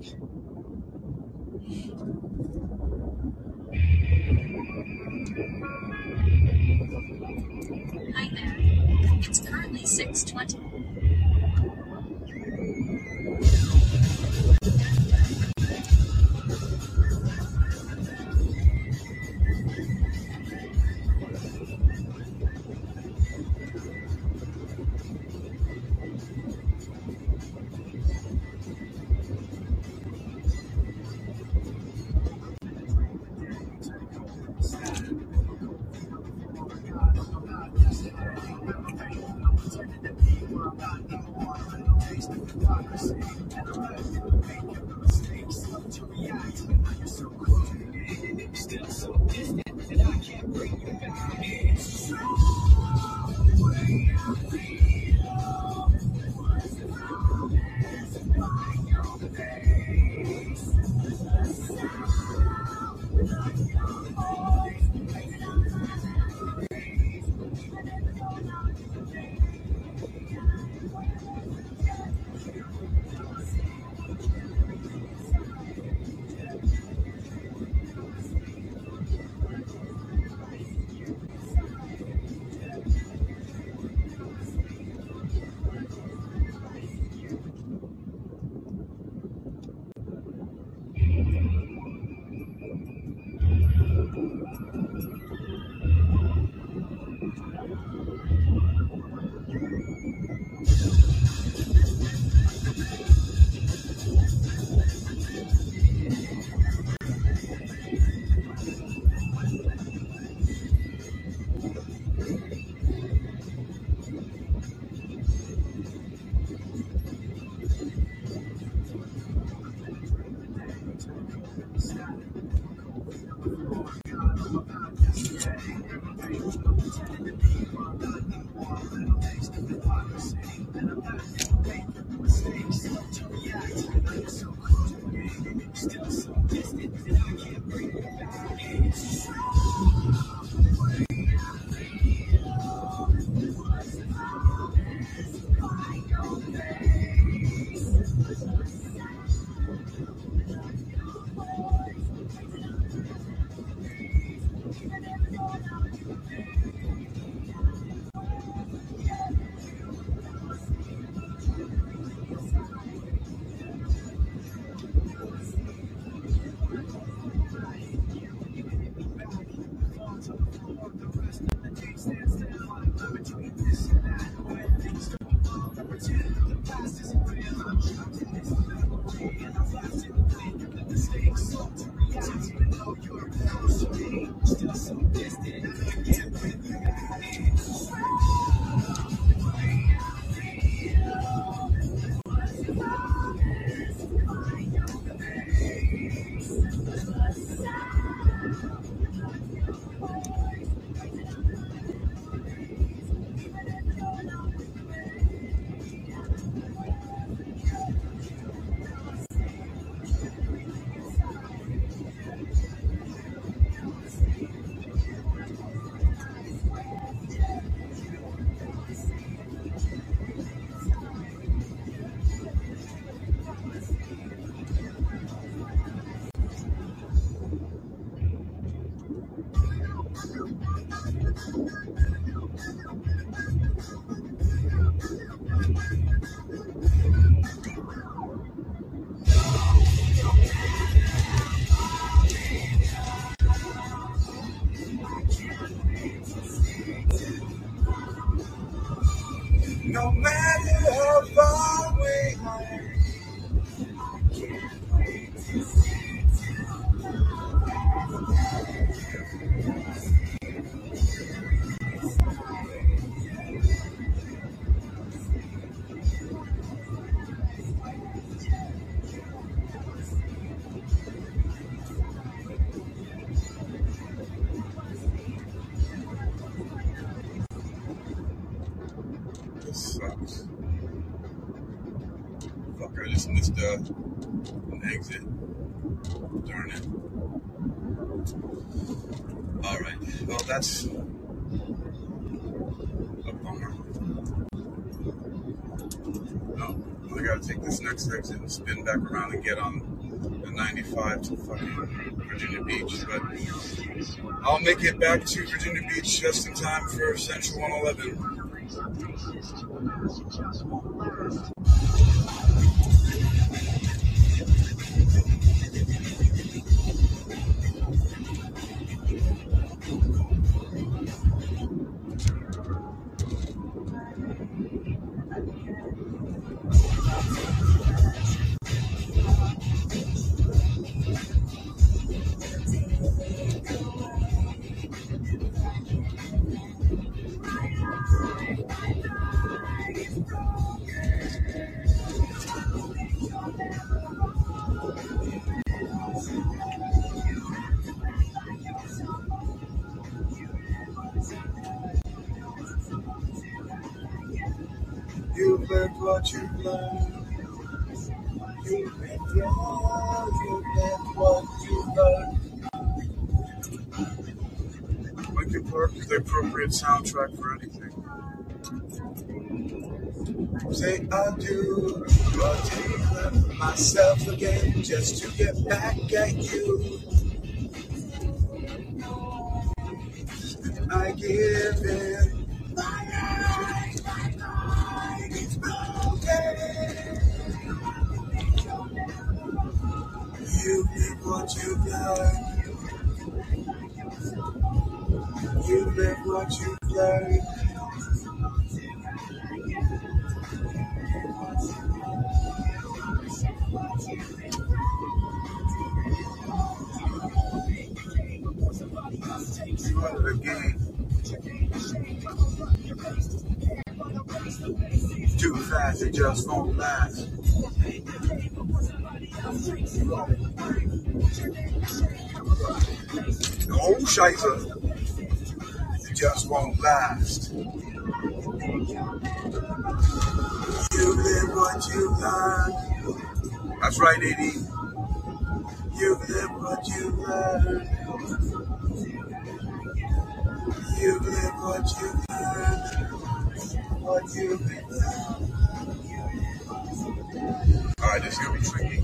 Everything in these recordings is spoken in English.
Hi there. It's currently 6:20. That's a bummer. I gotta take this next exit and spin back around and get on the 95 to fucking Virginia Beach. But I'll make it back to Virginia Beach just in time for Central 111. What you learn. You live what you. Linkin Park is the appropriate soundtrack for anything. Say I do you myself again just to get back at you. I give in. You live what you learn. Won't last. You live what you learn. That's right, AD. You live what you learn. You live what you learn. What you learn. Alright, this is gonna be tricky.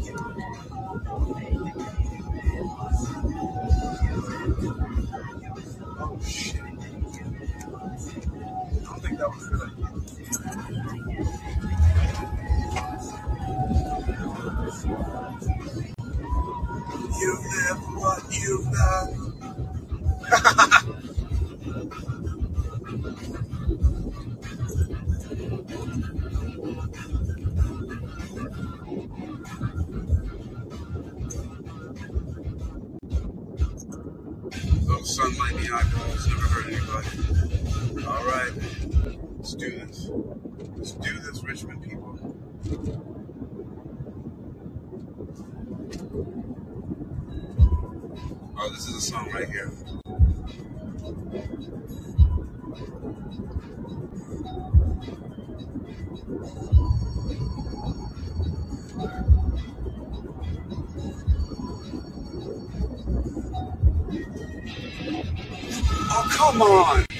Oh, come on!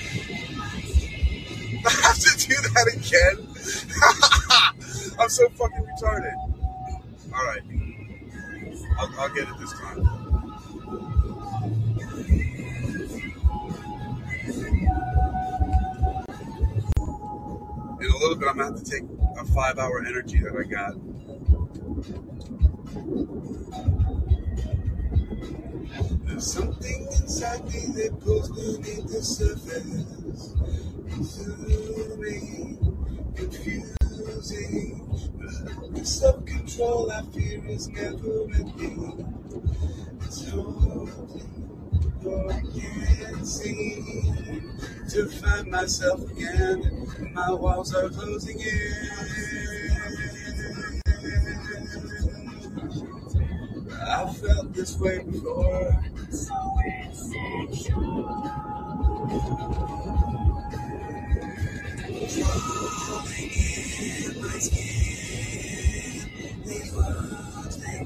I have to do that again? I'm so fucking retarded. All right, I'll, I'll get it this time. Little bit, I'm gonna have to take a five-hour energy that I got. There's something inside me that pulls beneath the surface. Consuming, confusing. The self-control I fear is never ending. It's haunting, for I can't seem to find myself again. My walls are closing in. I felt this way before. So insecure. Crawling in my skin. These words, they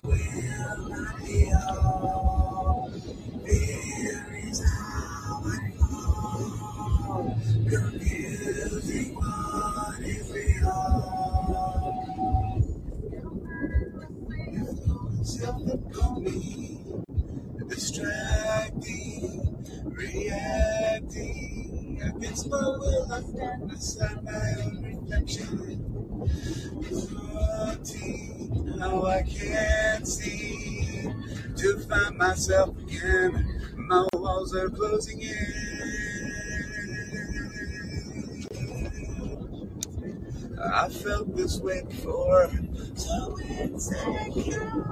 my will. I find inside my own reflection, haunting how I can't see to find myself again. My walls are closing in. I felt this way before. So insecure.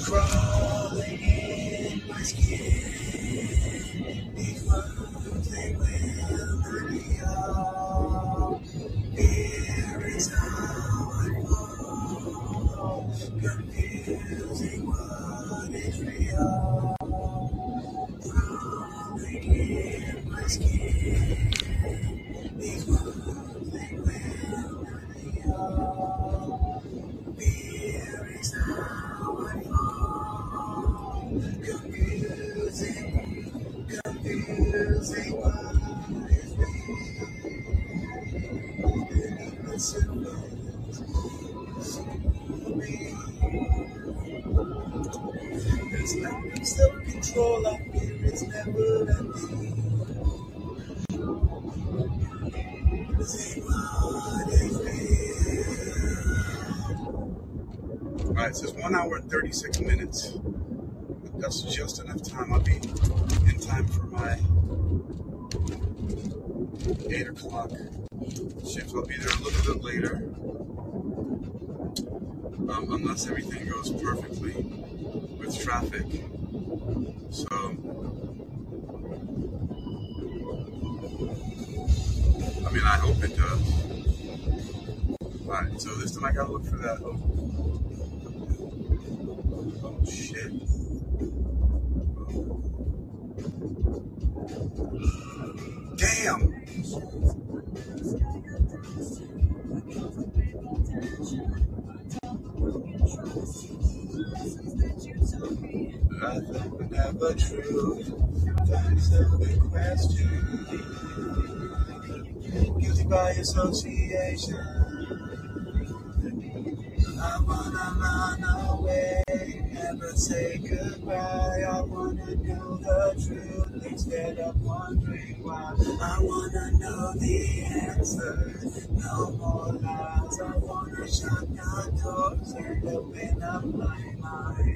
Crawling skin. Minutes. That's just enough time. I'll be in time for my 8 o'clock shift. I'll be there a little bit later. Um, unless everything goes perfectly with traffic. So, I mean, I hope it does. Alright, so this time I gotta look for that. Shit. Damn! Never true. Find yourself in question. Guilty by association. I wanna run away, never say goodbye. I wanna know the truth instead of wondering why. I wanna know the answer, no more lies. I wanna shut the doors and open up my mind.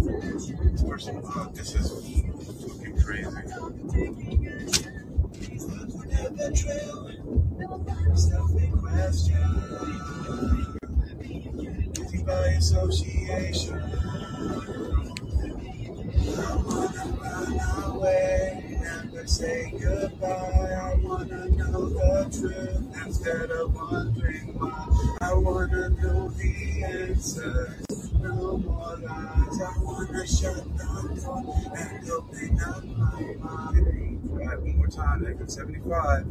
This person, oh, this is fucking crazy. Association. I wanna run away, never say goodbye. I wanna know the truth instead of wondering why. I wanna know the answers, no more lies. I wanna shut the door and open up my mind. All right, one more time, exit 75.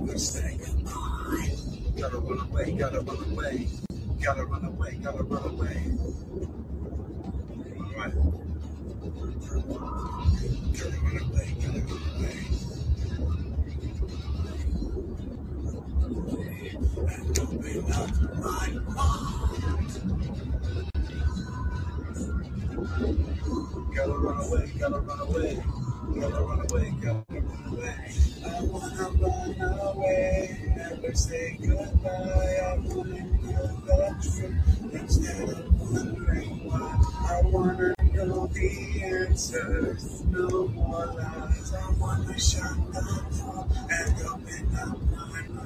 Never say goodbye. Gotta run away, gotta run away. Gotta run away, gotta run away. All right. Gotta run away, gotta run away. And open up my mind. Gotta run away, gotta run away. Gotta run away, gotta run away. I wanna run away, never say goodbye. I wanna know the truth instead of wondering why. I wanna know the answers, no more lies. I wanna shut the door and open up my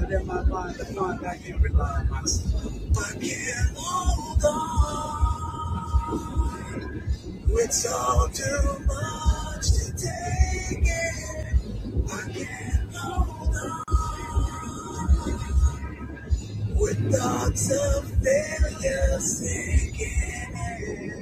And in my mind, I find I can rely on myself. I can't hold on. It's all too much to take it. I can't hold on. With thoughts of failure sinking in.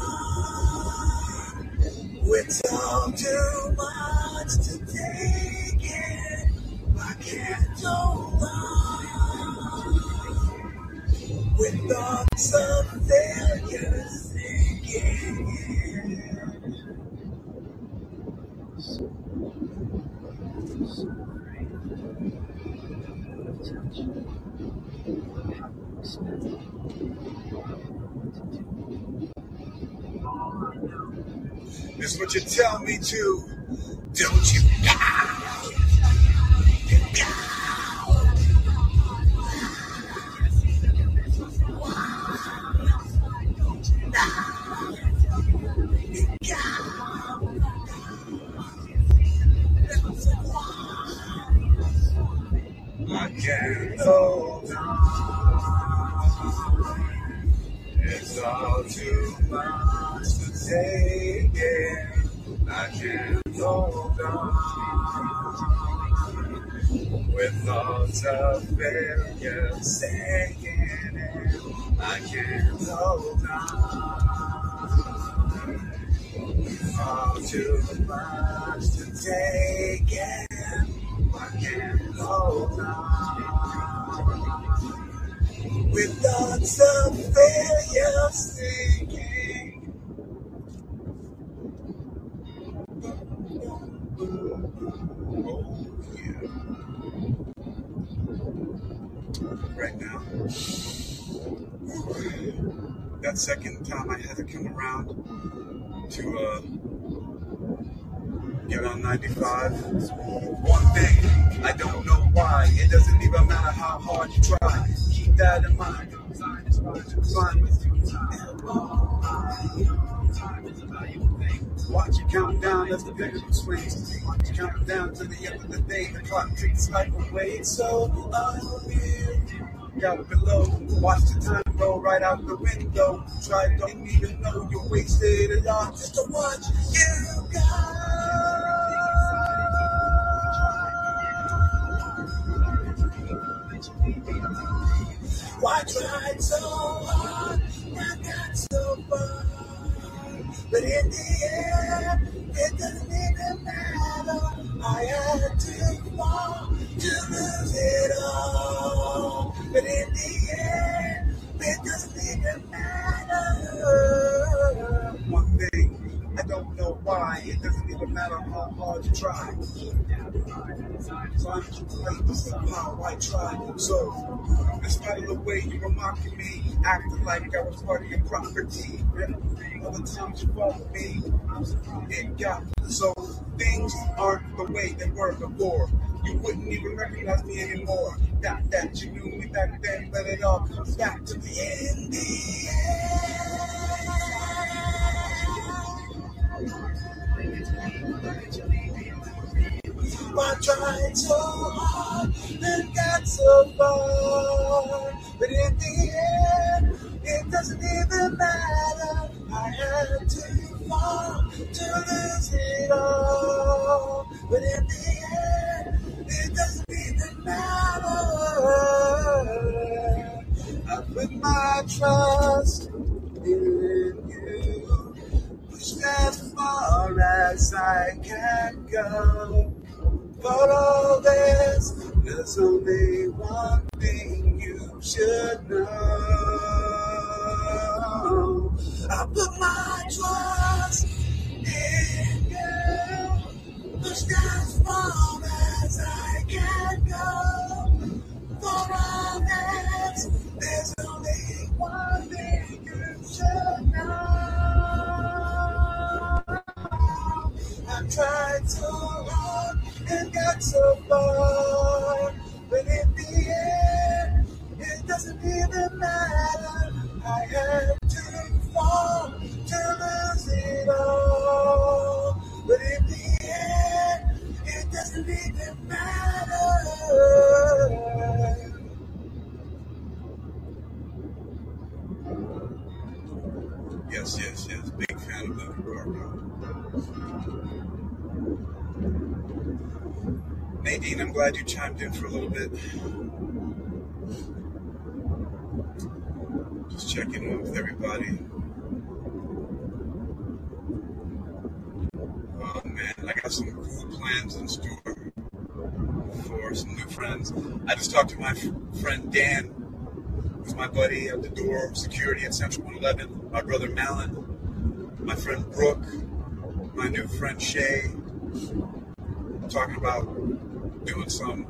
It's all too much to take in. I can't hold on. With thoughts of failure sinking in. Is what you tell me to. Don't you Right now. That second time I had to come around to uh, get on 95. One thing, I don't know why. It doesn't even matter how hard you try. Keep that in mind. Fine with you. Watch it count down as the pendulum swings. Watch it count down to the end of the day. The clock ticks like away. So unreal. Down below, watch the time go right out the window. Try don't even know you wasted it all just to watch you go. Why tried so hard, not got so far. But in the end, it doesn't even matter. I had to fall to lose it all. But in the end, it doesn't even matter. One thing, I don't know why. It doesn't even matter how hard you try. Trying to relate this is how I try. So, despite the way you were mocking me, acting like I was part of your property. All the times you fought me, it got so things aren't the way they were before. You wouldn't even recognize me anymore. Not that you knew me back then, but it all comes back to me in the end. I tried so hard and got so far, but in the end, it doesn't even matter. I had to lose it all, but in the end, it doesn't even matter. I Put my trust in you. As far as I can go. For all this, there's only one thing you should know. I put my trust in you. Pushed as far as I can go. For all this, there's only one thing you should know. Tried so hard and got so far, but in the end, it doesn't even matter. I had to fall to lose it all, but in the end, it doesn't even matter. Yes, yes, yes. Big fan of Linkin Park. Nadine, I'm glad you chimed in for a little bit. Just checking in with everybody. Oh man, I got some cool plans in store for some new friends. I just talked to my friend Dan, who's my buddy at the door security at Central 111. My brother Malin, my friend Brooke, my new friend Shay. Talking about doing some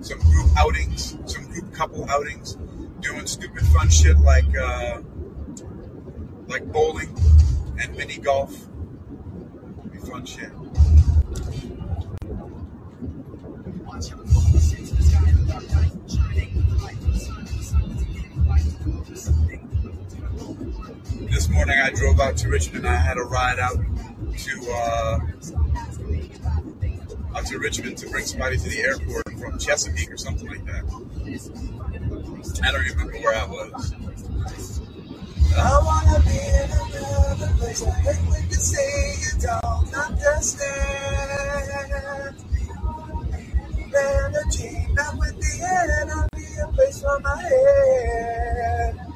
some group outings, some group couple outings, doing stupid fun shit like uh, like bowling and mini golf. Be fun shit. This morning I drove out to Richmond. I had a ride out to uh, out to Richmond to bring somebody to the airport from Chesapeake or something like that. I don't remember where I was. I wanna be in another place. I hate when you say you don't understand. With the a place for my head.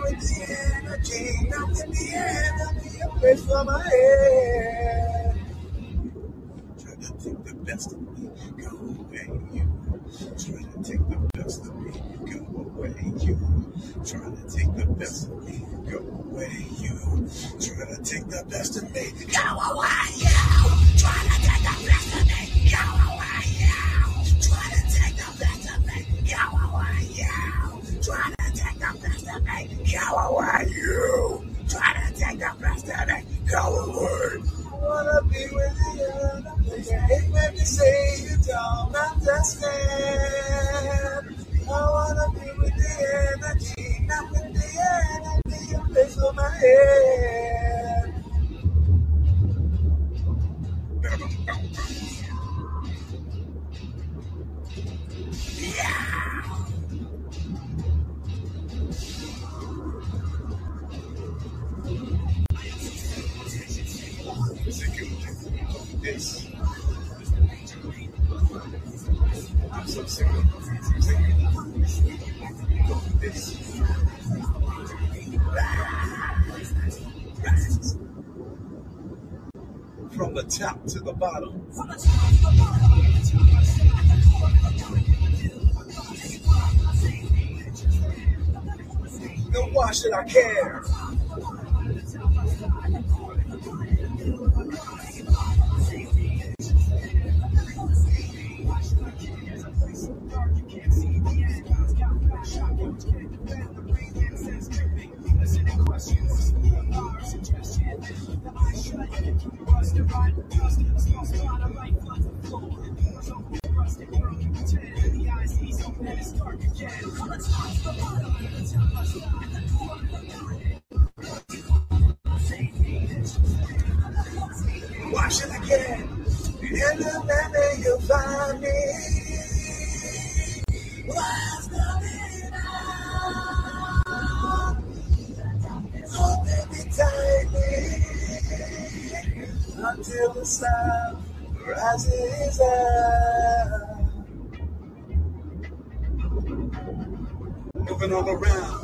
With the not with the enemy, place for my head. Try to take the best of me, go away, you. Try to take the best of me, go away, you. Try to take the best of me, go you. Try to take the best of me, go away, Watch again. In the you'll find oh, me. Coming out? Holding me tightly until the sun rises up. Moving all around.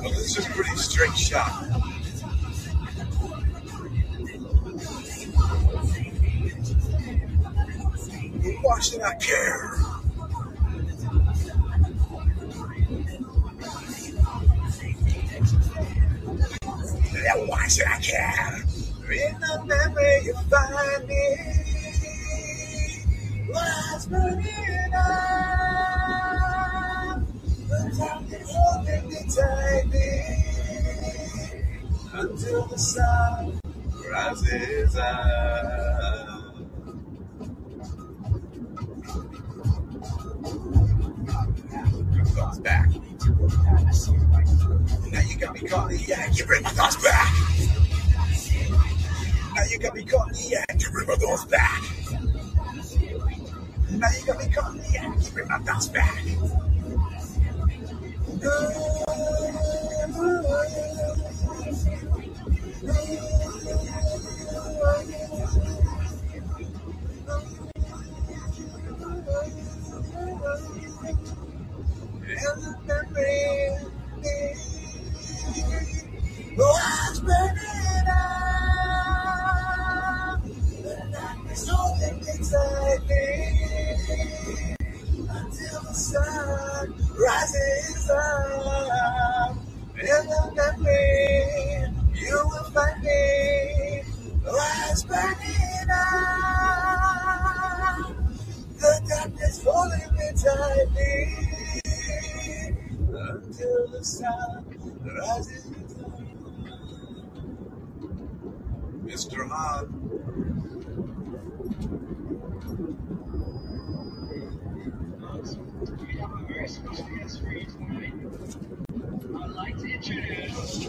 Well, this is a pretty straight shot. Why should I care? Yeah, why should I care? In the memory you find me. What's burning up? The is holding me tightly until the sun rises up. Thoughts back. Now you got me caught in the act. You bring my thoughts back. Now you got me caught in the act. You bring my thoughts back. Now you got me caught in the act. You bring my thoughts back. And the memory darkness falling inside me Was burning up. The darkness holding me tightly until the sun rises up. Mr. Hahn. I'd like to introduce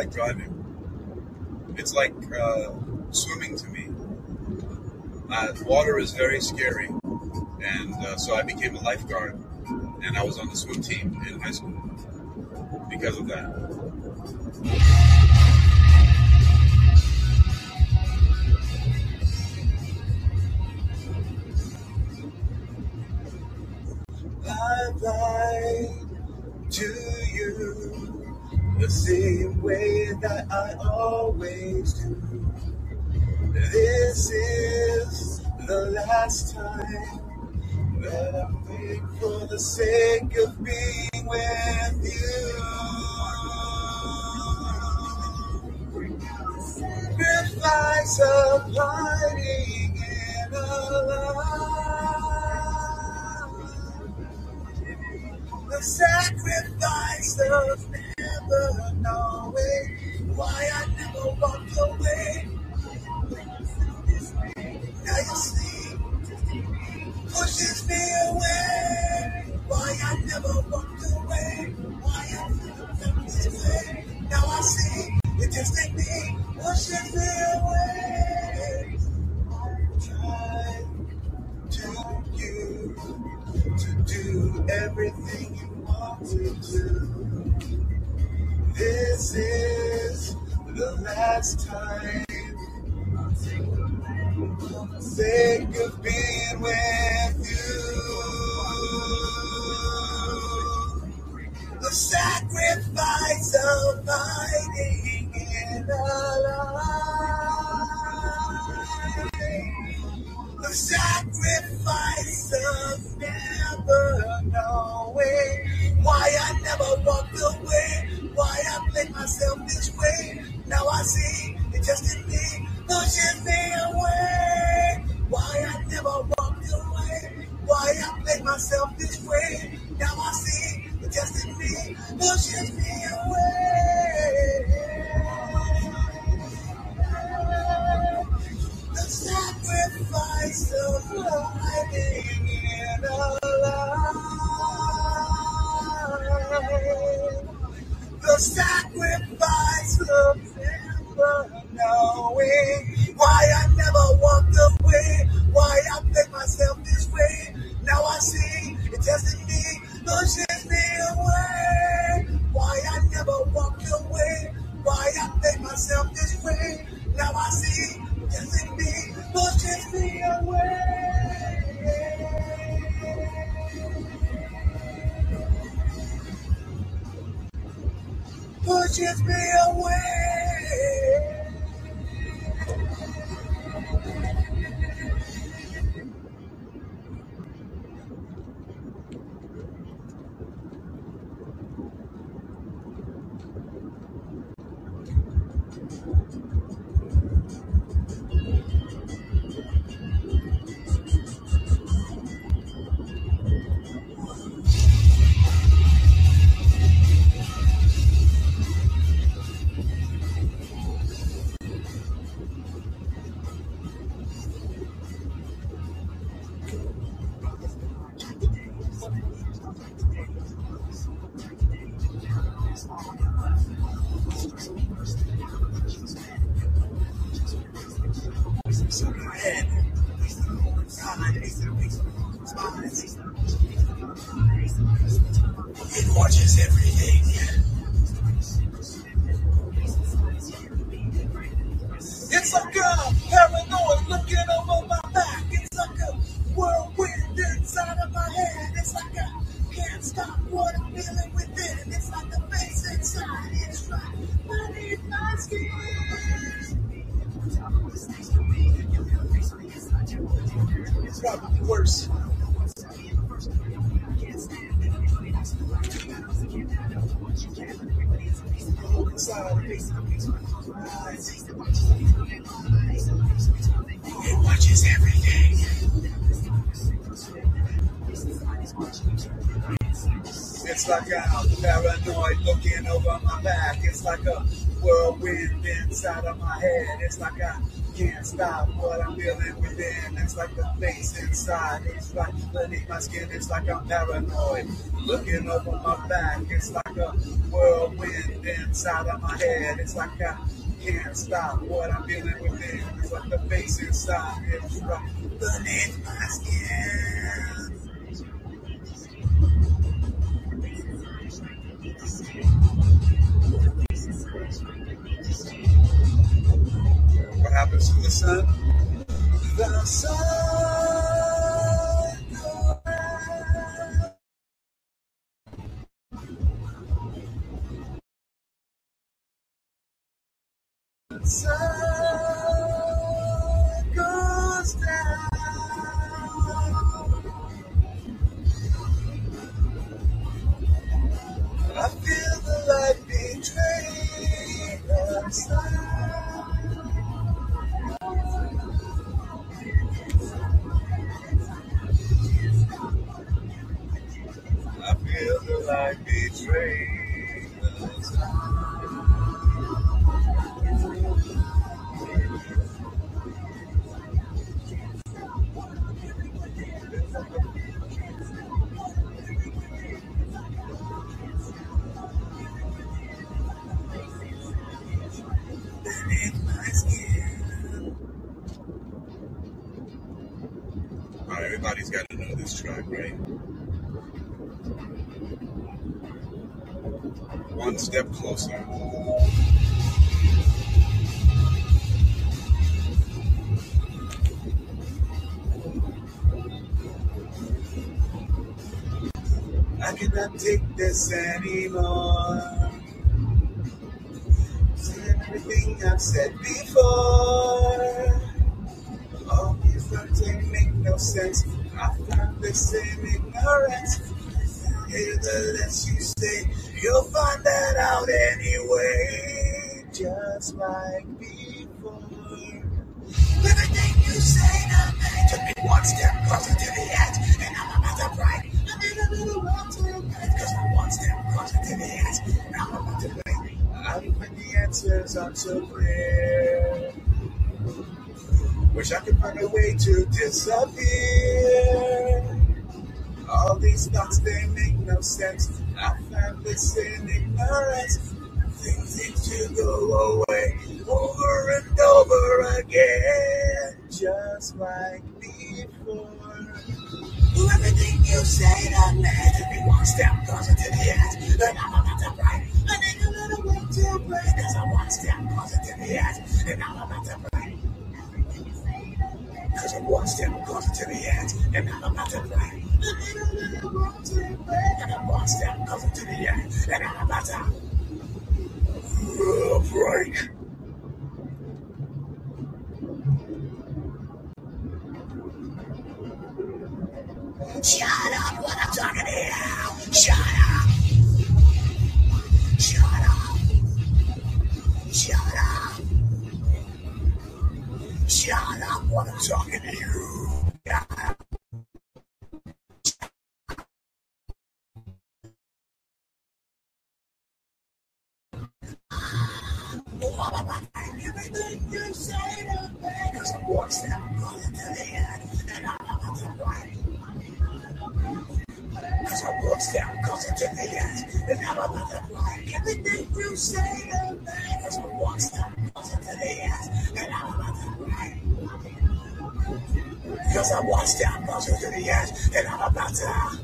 like driving. It's like uh, swimming to me. Uh, water is very scary, and uh, so I became a lifeguard, and I was on the swim team in high school because of that. I always do. This is the last time that I'm for the sake of being with you. Sacrifice of hiding in a lie. The sacrifice of never knowing why I never walked away. Now you see, pushes me away. Why I never walked away. Why I never this way. Now I see, it just ain't me. Pushes me away. I try to you to do everything you want to do. This is the last time. Sake of being with you. The sacrifice of fighting in a lie. It everything. It's like I'm paranoid looking over my back. It's like a whirlwind inside of my head. It's like I can't stop what I'm feeling within. It's like the face inside. It's like beneath my skin. It's like I'm paranoid. Looking over my back. It's like a whirlwind inside of my head. It's like I can't stop what I'm feeling within. It's like the face inside. It's like beneath my skin. What happens to the sun? The sun The step closer. I cannot take this anymore. Saying everything I've said before. All these they make no sense. I've found this in ignorance. Hey, the less you say, you'll find that out anyway. Just like before. Everything you say to me took me one step closer to the edge, and I'm about to break. I need a little while to break, cause I'm one step closer to the edge, and I'm about to break. I when the answers aren't so clear. Wish I could find a way to disappear. All these thoughts, they make no sense. I found this in ignorance. Things seem to go away over and over again, just like before. Everything you say to me be one step closer to the edge, and I'm about to break. I need a little way to break, cause I'm one step closer to the edge, and I'm about to break. Cause I'm one step closer to the edge, and I'm about to. I to and I'm one step closer to the edge, and I'm about to break. Talking to you. Up. Everything you say to me, I'm one step closer to the end, and I'm about to break. Cause I'm one step closer to the edge, and I'm about to break. Everything you say to me, I'm one step Cause I'm one step closer to the edge, and I'm about to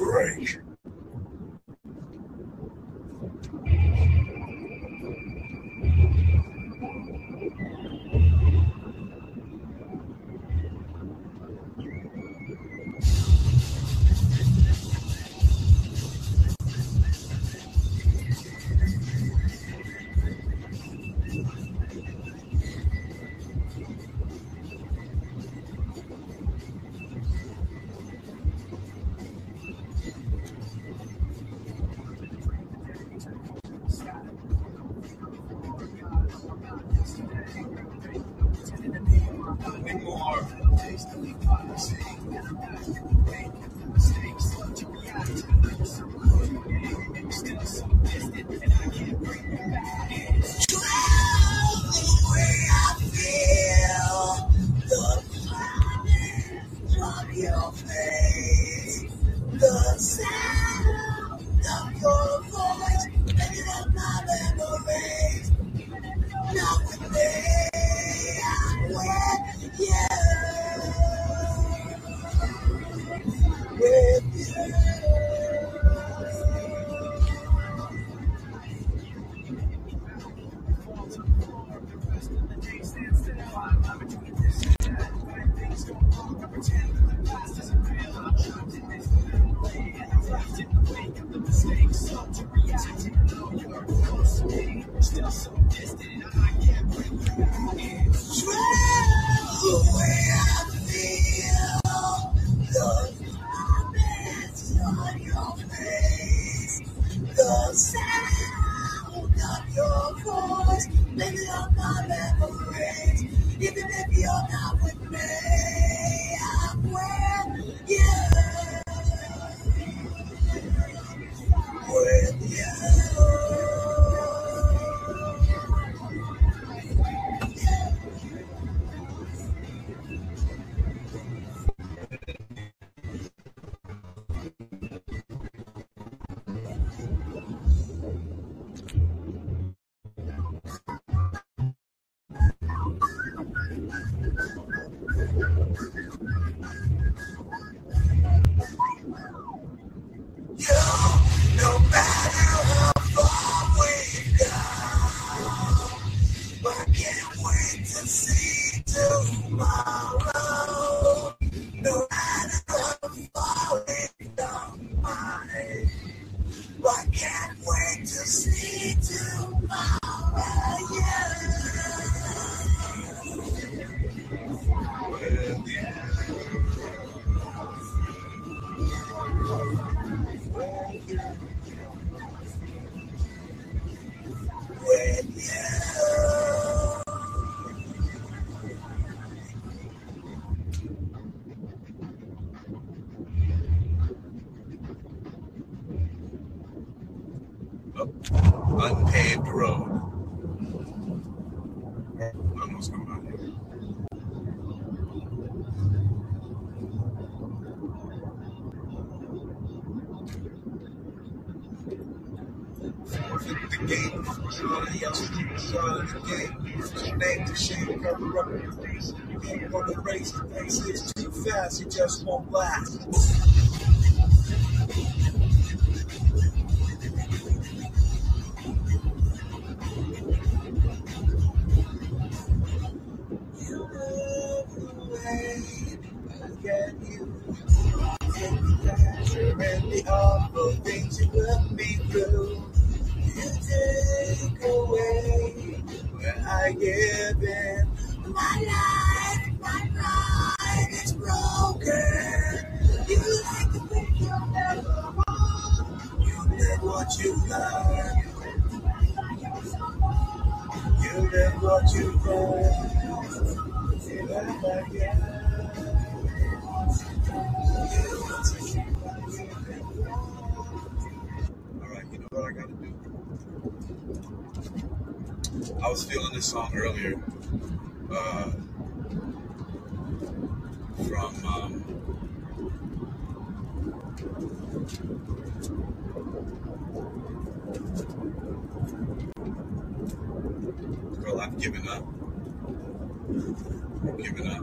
break. You ain't race the pace. It's too fast, it just won't last. You the get you. The pleasure the awful things you put me through. You take away where I give in. My life, my pride is broken. You like the thing you'll never want. You live what you learn. You live what you learn. You live what you All right, you know what I gotta do? I was feeling this song earlier uh, from um, Girl, I've given up. I've given up.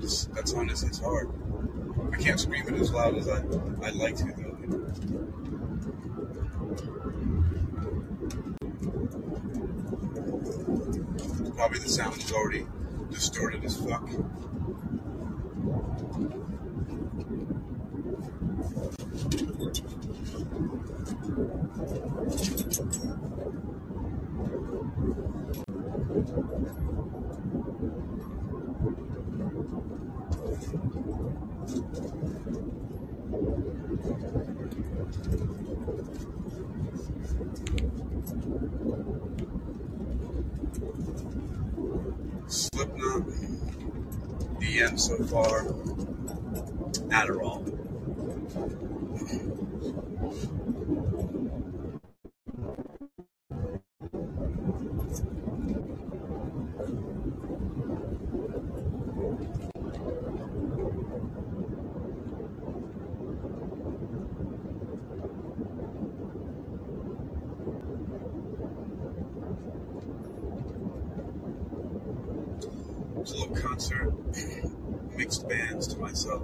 That's that it's hard. I can't scream it as loud as I I'd like to though. Probably the sound is already distorted as fuck. Slipknot, DM so far, Adderall. mixed bands to myself.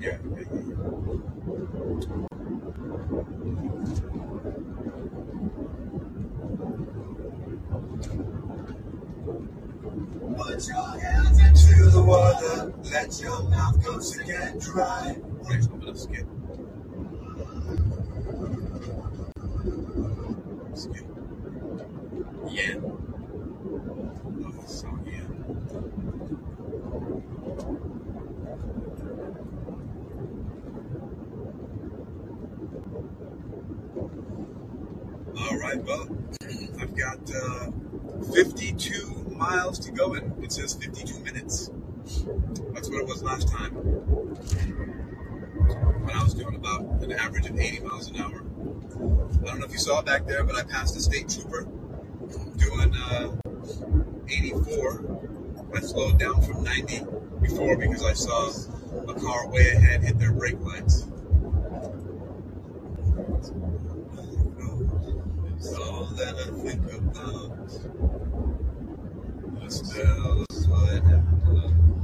Put your hands into the water, let your mouth go to get dry. Right, I'm gonna. Skip. Yeah. Oh, so yeah. All right, well, I've got uh, 52 miles to go, and it says 52 minutes. That's what it was last time when I was doing about an average of 80 miles an hour. I don't know if you saw it back there, but I passed a state trooper doing uh, 84. I slowed down from 90 before because I saw a car way ahead hit their brake lights. All that I think about. Just else what happened.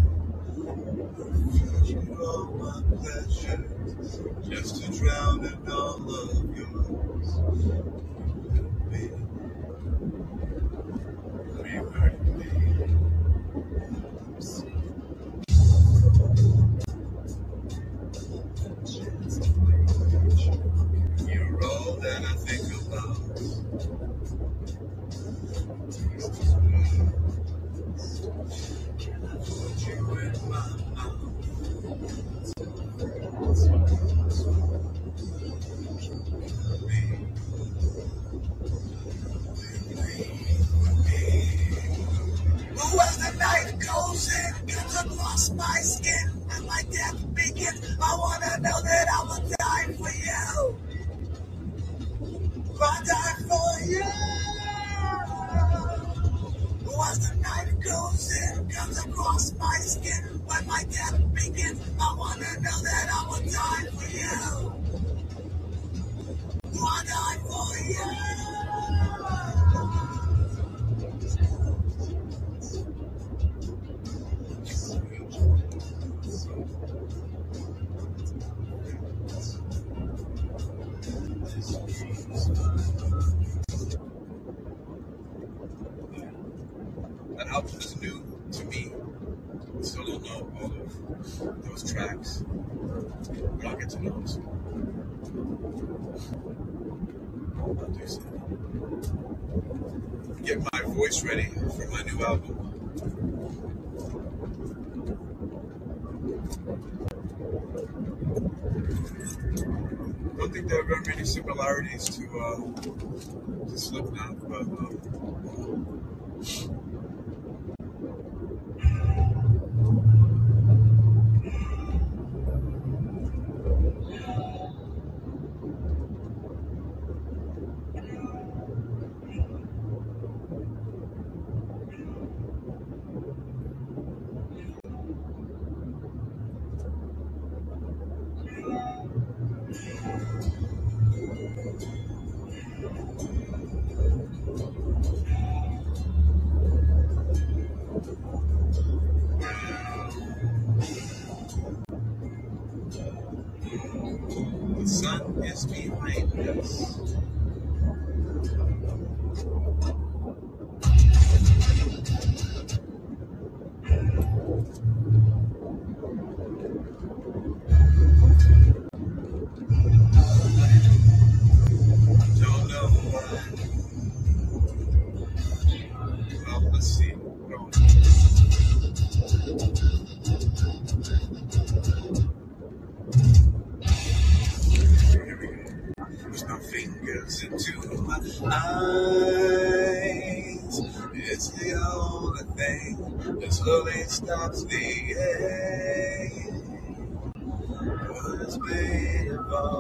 All my pleasures, just to drown in all of yours. Be. You're all that I think my death begins. I wanna know that I will die for you. I die for you. As the night goes in, comes across my skin, when my death begins, I wanna know that I will die for you. I die for you. Think there are many similarities to uh, to Slipknot, but um,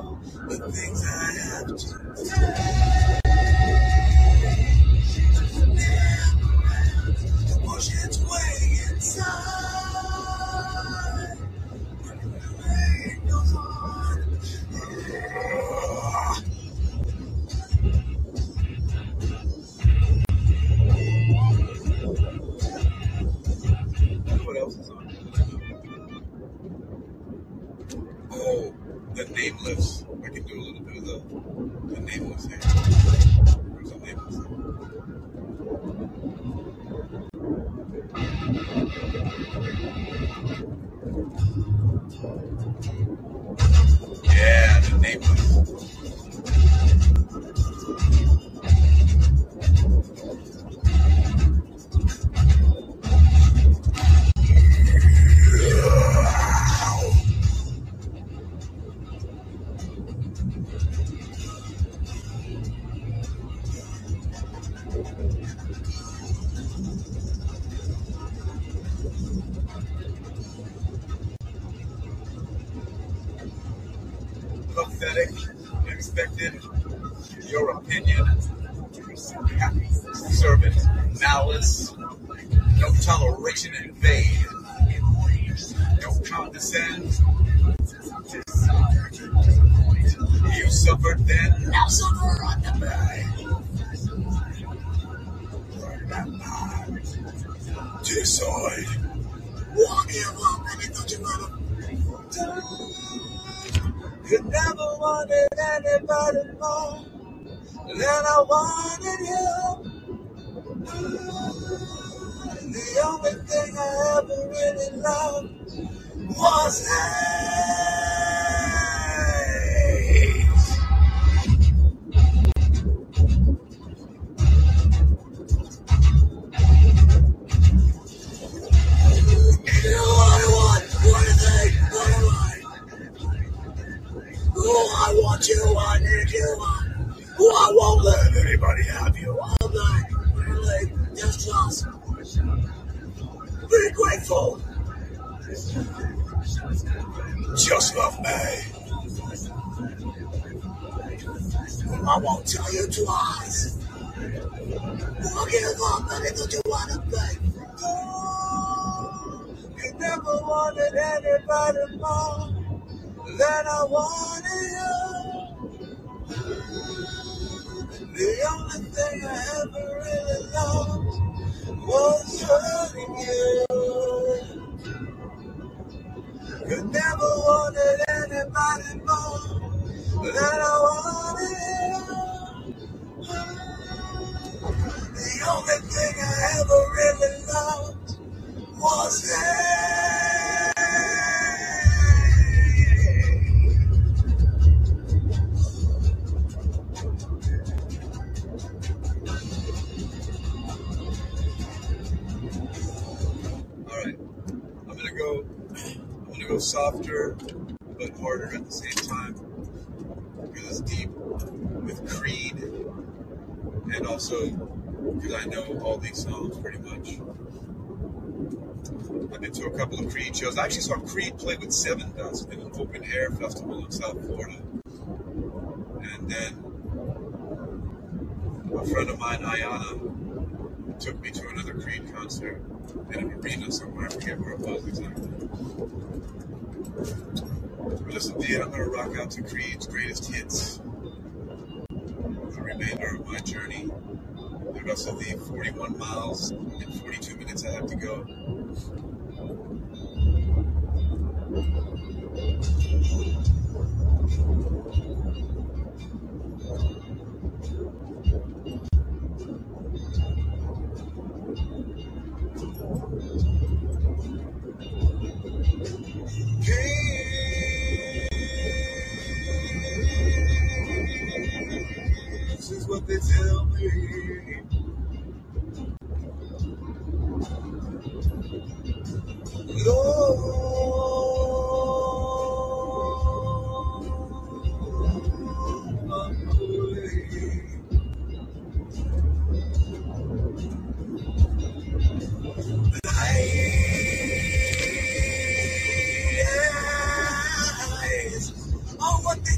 the things I have to push than I wanted you. The only thing I ever really loved was hate. You know I want? What do they? What do I? Oh, I want you, I need you, I, oh, I won't let anybody have you. All night, really, just us. Be grateful. Just love me. I won't tell you twice. I'll give up anything you want to be. You never wanted anybody more than I wanted you. The only thing I ever really loved was hurting you. You never wanted anybody more than I wanted. The only thing I ever really loved was hate. Go softer but harder at the same time. It's deep with Creed, and also because I know all these songs pretty much. I've been to a couple of Creed shows. I actually saw Creed play with Sevendust in an open air festival in South Florida. And then a friend of mine, Ayana, took me to another Creed concert in an arena somewhere. I forget where it was exactly. But the end, I'm going to rock out to Creed's greatest hits. The remainder of my journey, the rest of the 41 miles and 42 minutes I have to go. Angels, they tell me. Lord, I'm what they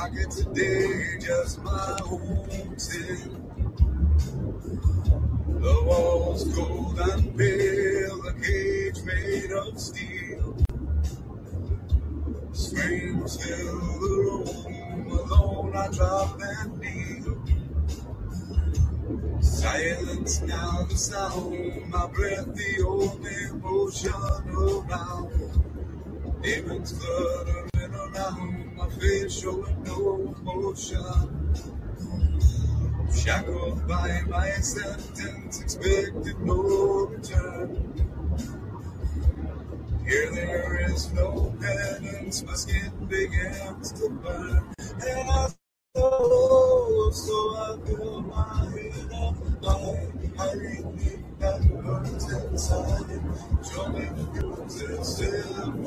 the docket today, just my own sin. The walls cold and pale, a cage made of steel. Screams fill the room, alone I drop and kneel. Silence now the sound, my breath the only motion around. Demons fluttering around, my face showing no emotion. Shackled by my sentence, expected no return. Here there is no penance, my skin begins to burn. And I know, so I feel my head up high. I repeat that burns inside. Jumping fumes and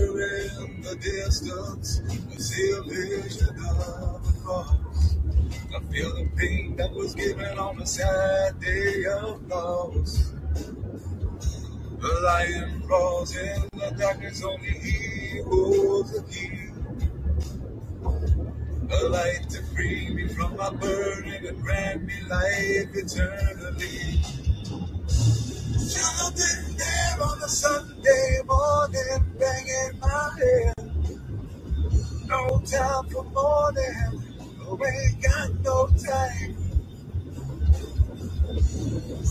the distance. A vision of a cross. I feel the pain that was given on the sad day of loss. The lion roars in the darkness, only he holds the key. A light to free me from my burden and grant me life eternally. Have there on a Sunday morning, banging my head. No time for morning, oh, we ain't got no time.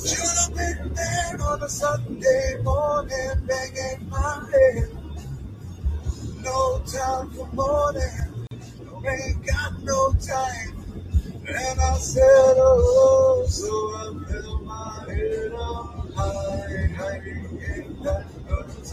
Should have been there on a Sunday morning, banging my head. No time for morning, oh, we ain't got no time. And I said, oh, so I held my head up high, hiding in that guns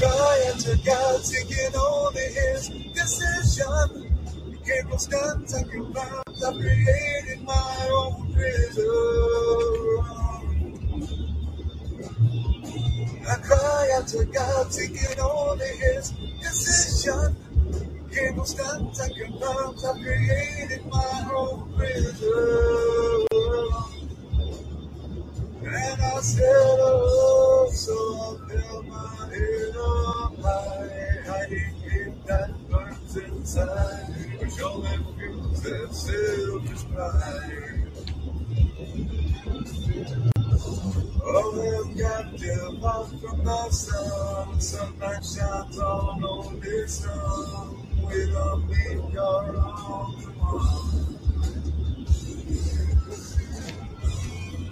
I cry out to God, seeking only His decision. He gave no stunts I created my own prison. I cry out to God, seeking only His decision. He gave no stunts I can bound. I created my own prison. And I said, oh, so I held my head up high, hiding in that burns inside, which only fuels that selfish pride. Oh, I'm captive off from the sun, sunlight shines on only sun, with a meek God on the.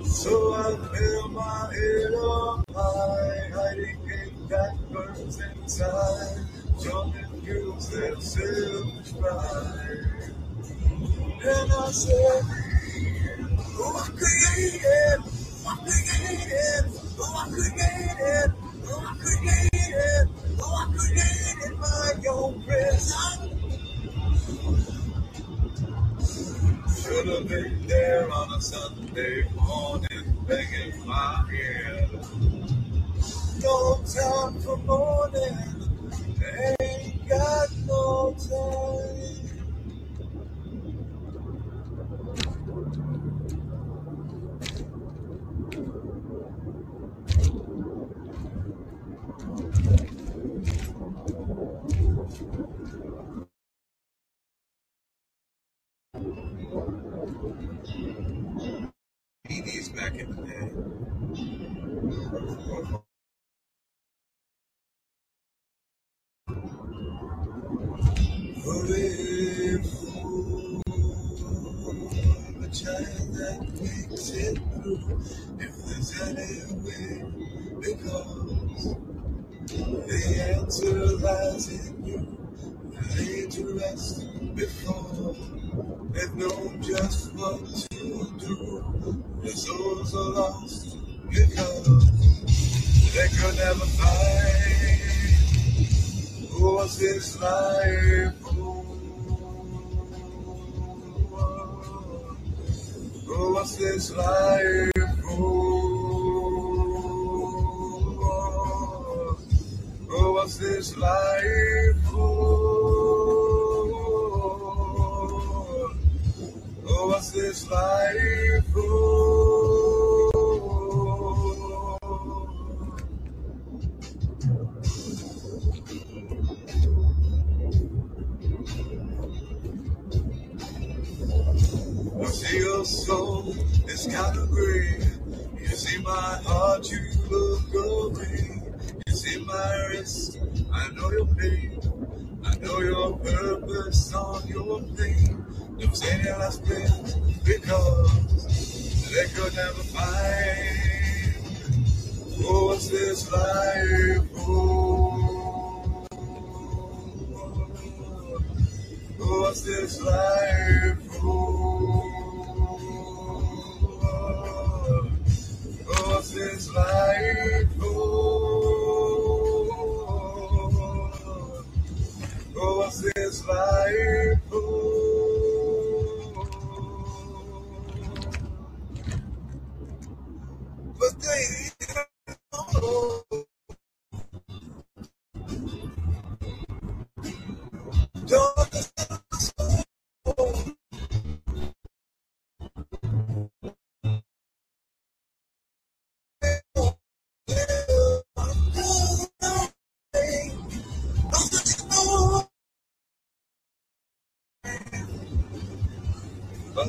So I feel my head up high, hiding in that burns inside. Jumping fuels that selfish pride. And I said, Oh, I created, I created, oh, I created, oh, I created, oh, I created oh, oh, my own prison. Should have been there on a Sunday morning, begging my head. No time for morning, ain't got no time.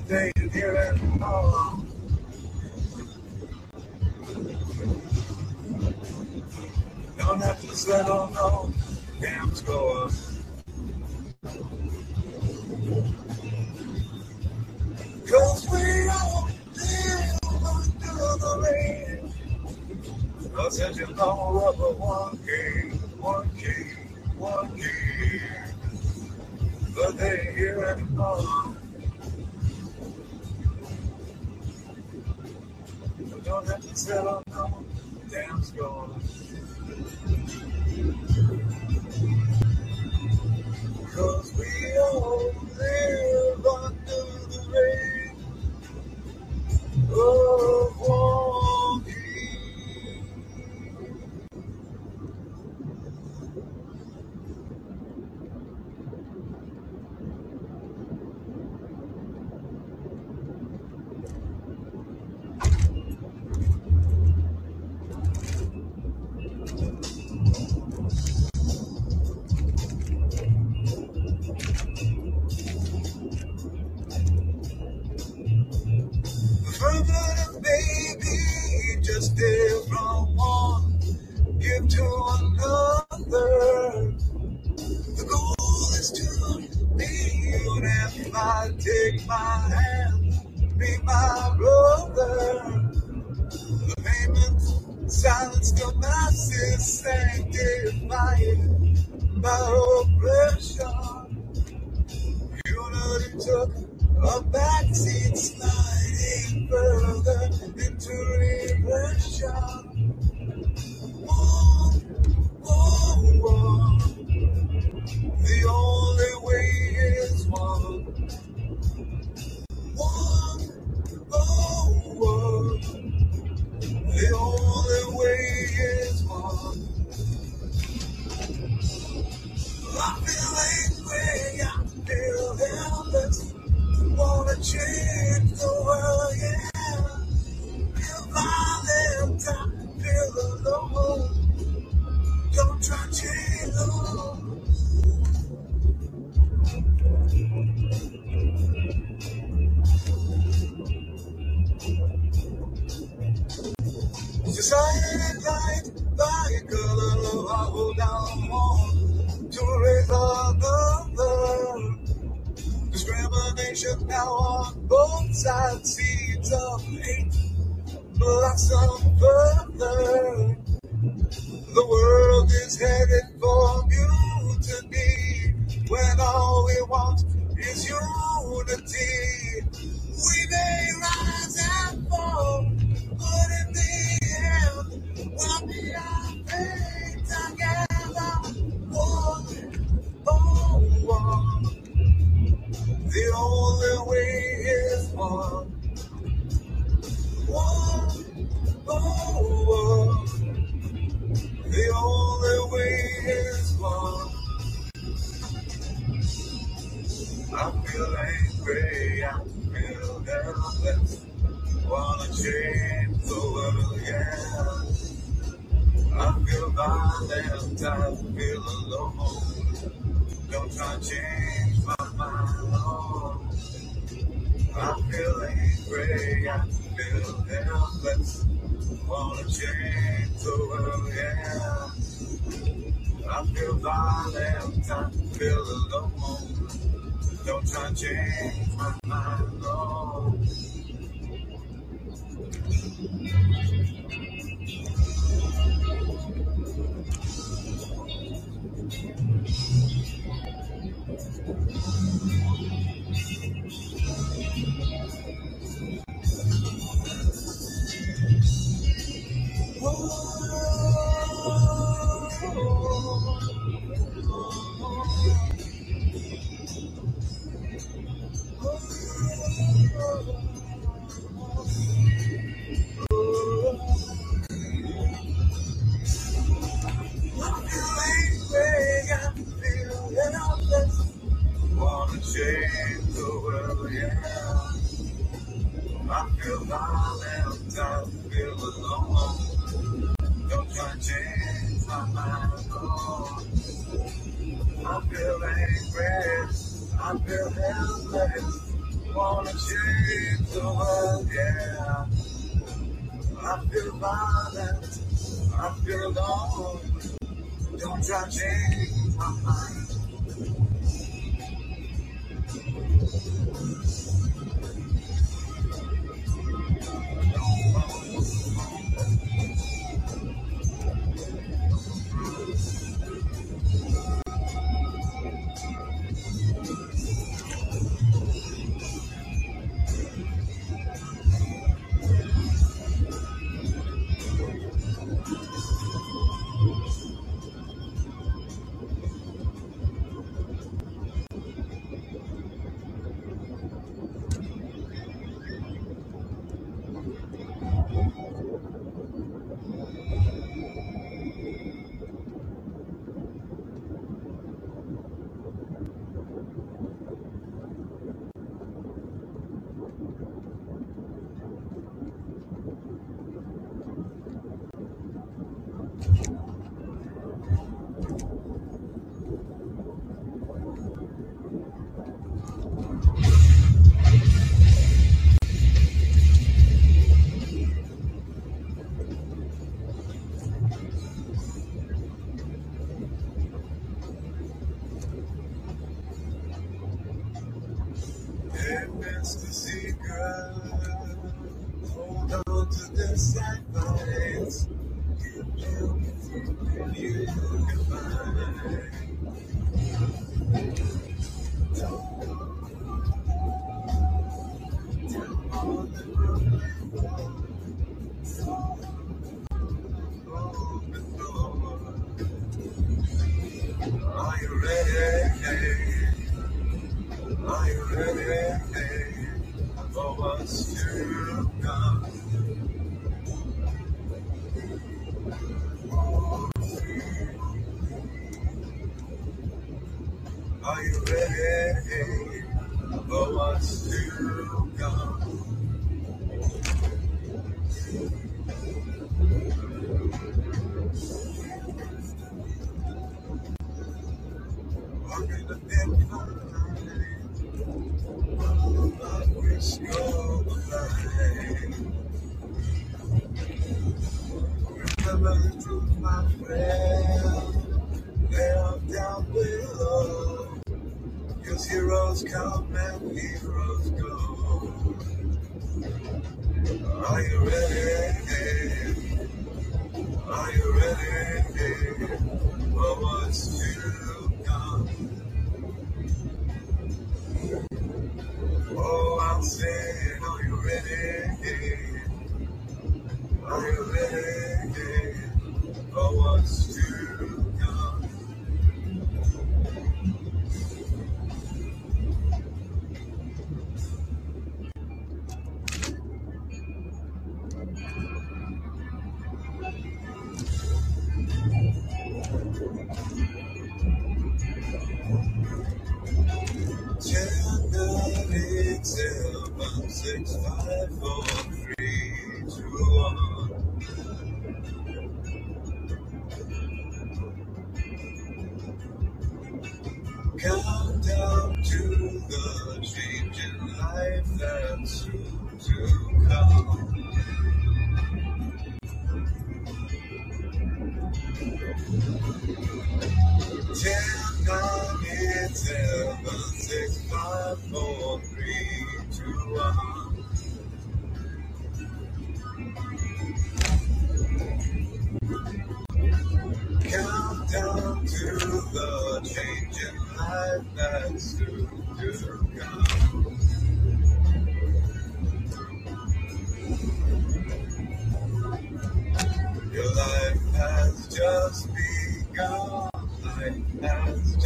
day and hear that. Oh. Don't have to settle, no. Damn score. Cause we all live under the rain. No such a long rubber, one game, one game, one game. But they hear it all. Don't let you settle on the dance floor. Cause we all live under the rain. Oh. Is unity. We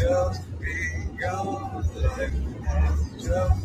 just. Life has just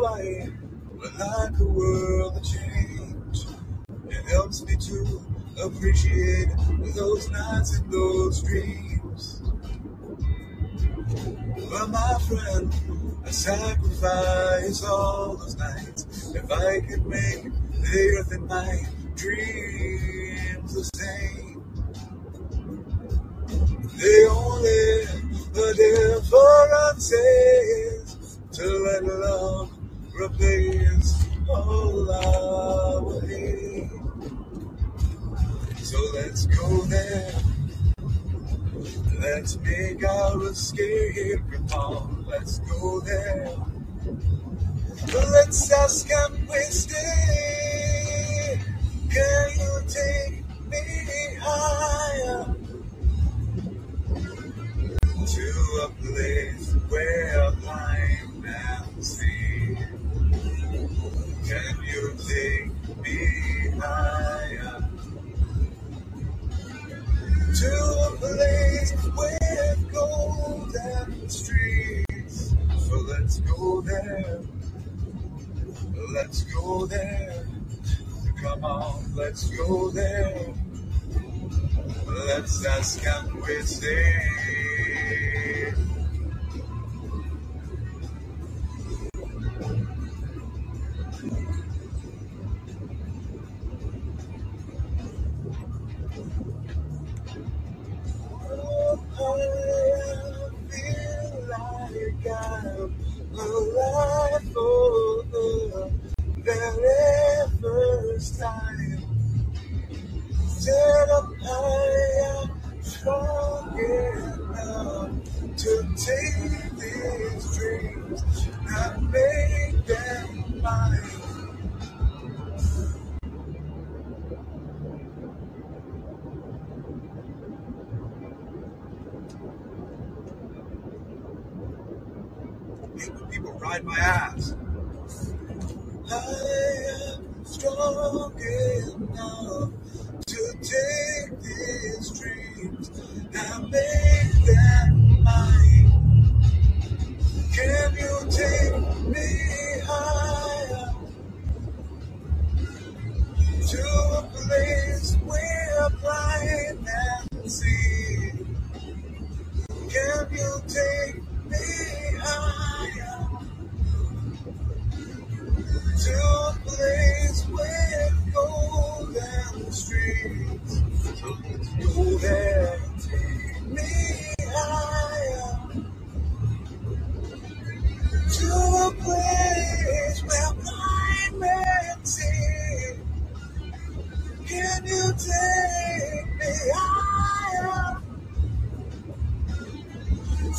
I would like a world of change, it helps me to appreciate those nights and those dreams. But my friend, I sacrifice all those nights if I could make the earth and my dreams the same. The only the difference is to let love replace all our hate. So let's go there. Let's make our escape from home. Let's go there. Let's ask can we stay? Can you take me higher to a place where blind take me higher to a place with golden streets? So let's go there. Let's go there. Come on, let's go there. Let's ask and we say.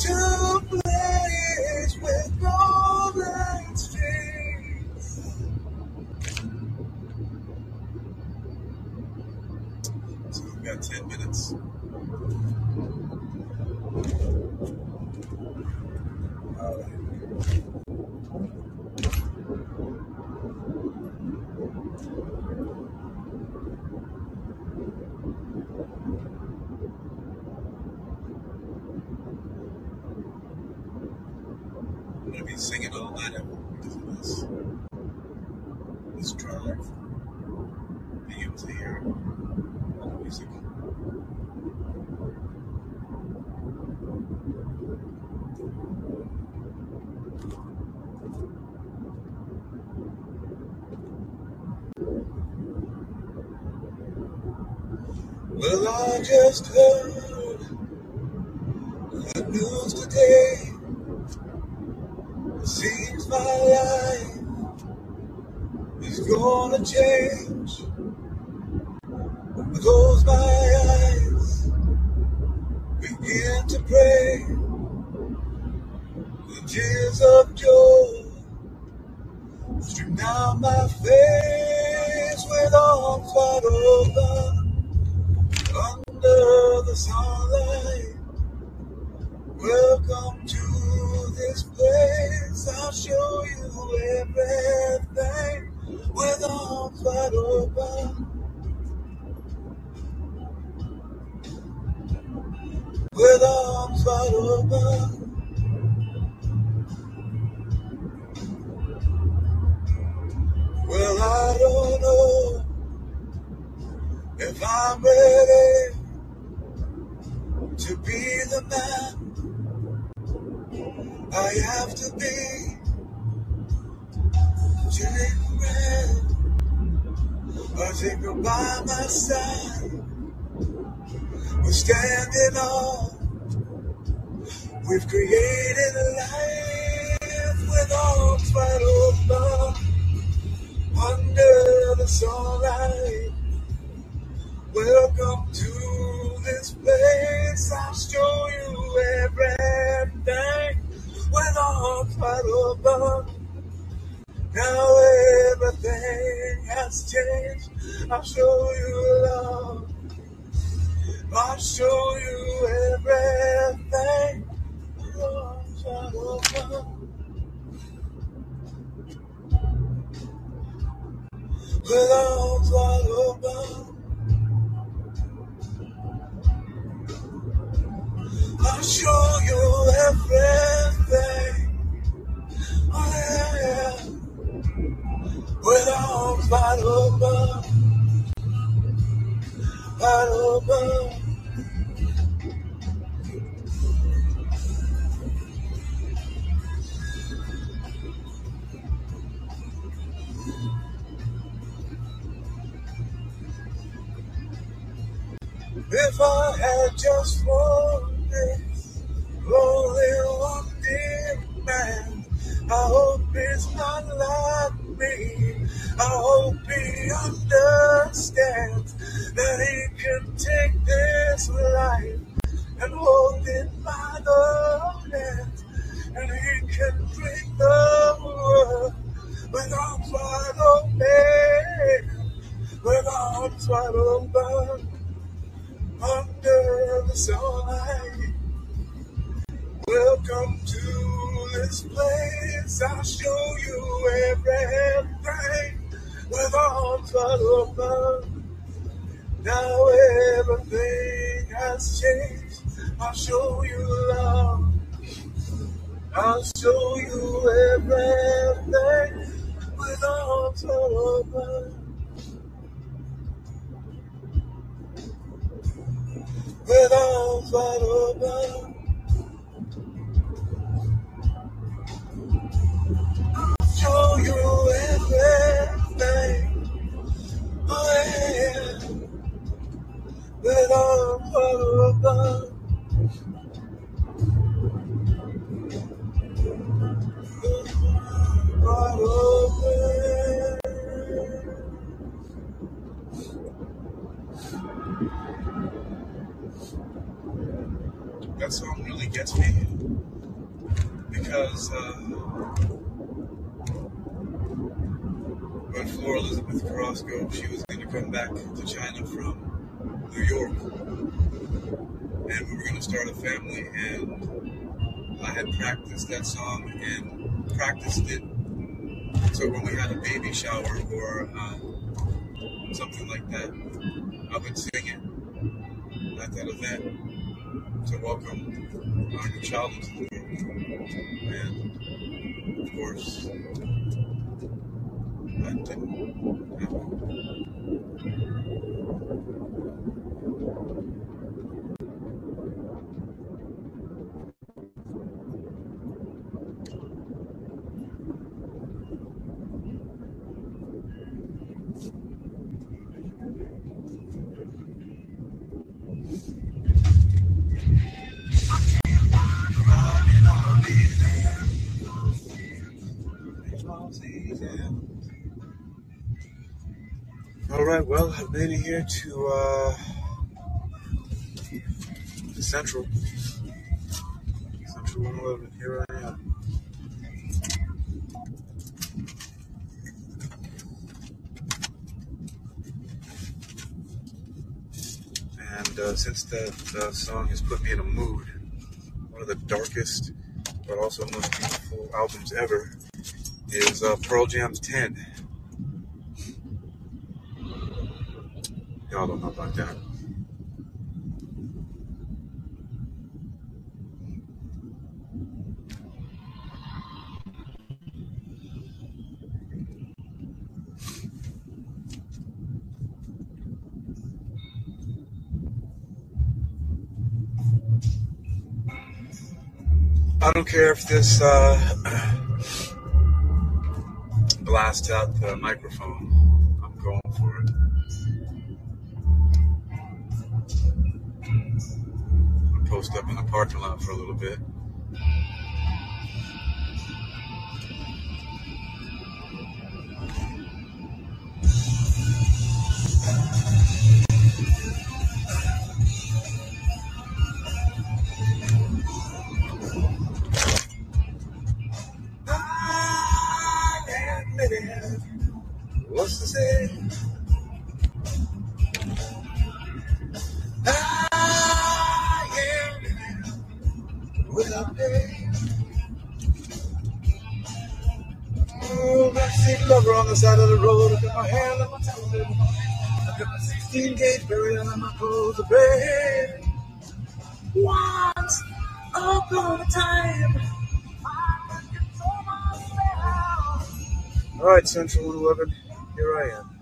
To a place with golden streets? So we've got 10 minutes. All right. If I had just that to welcome our new child into the world. And of course, I didn't have hope. All right, well, I've made it here to uh, Central. Central 111. Here I am. And uh, since that uh, song has put me in a mood, one of the darkest but also most beautiful albums ever is uh, Pearl Jam's 10. I don't know about that. I don't care if this uh, blasts out the microphone. Parking lot for a little bit. Central eleven, Here I am.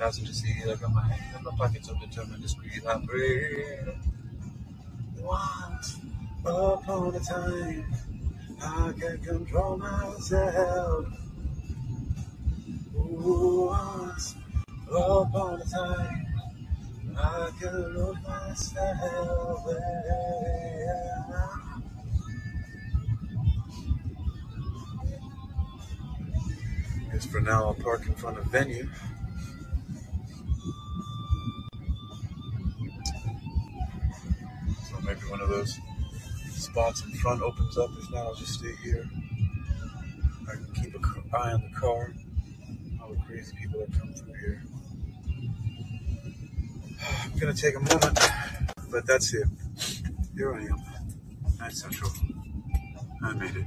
On the passenger seat. I got my in my pocket so determined to squeeze. I pray. Once upon a time, I can control myself. Once upon a time, I can love myself. Yeah. For now, I'll park in front of venue. Maybe one of those spots in front opens up. If not, I'll just stay here. I can keep an eye on the car. All the crazy people that come through here. I'm gonna take a moment, but that's it. Here I am, Night Central. I made it.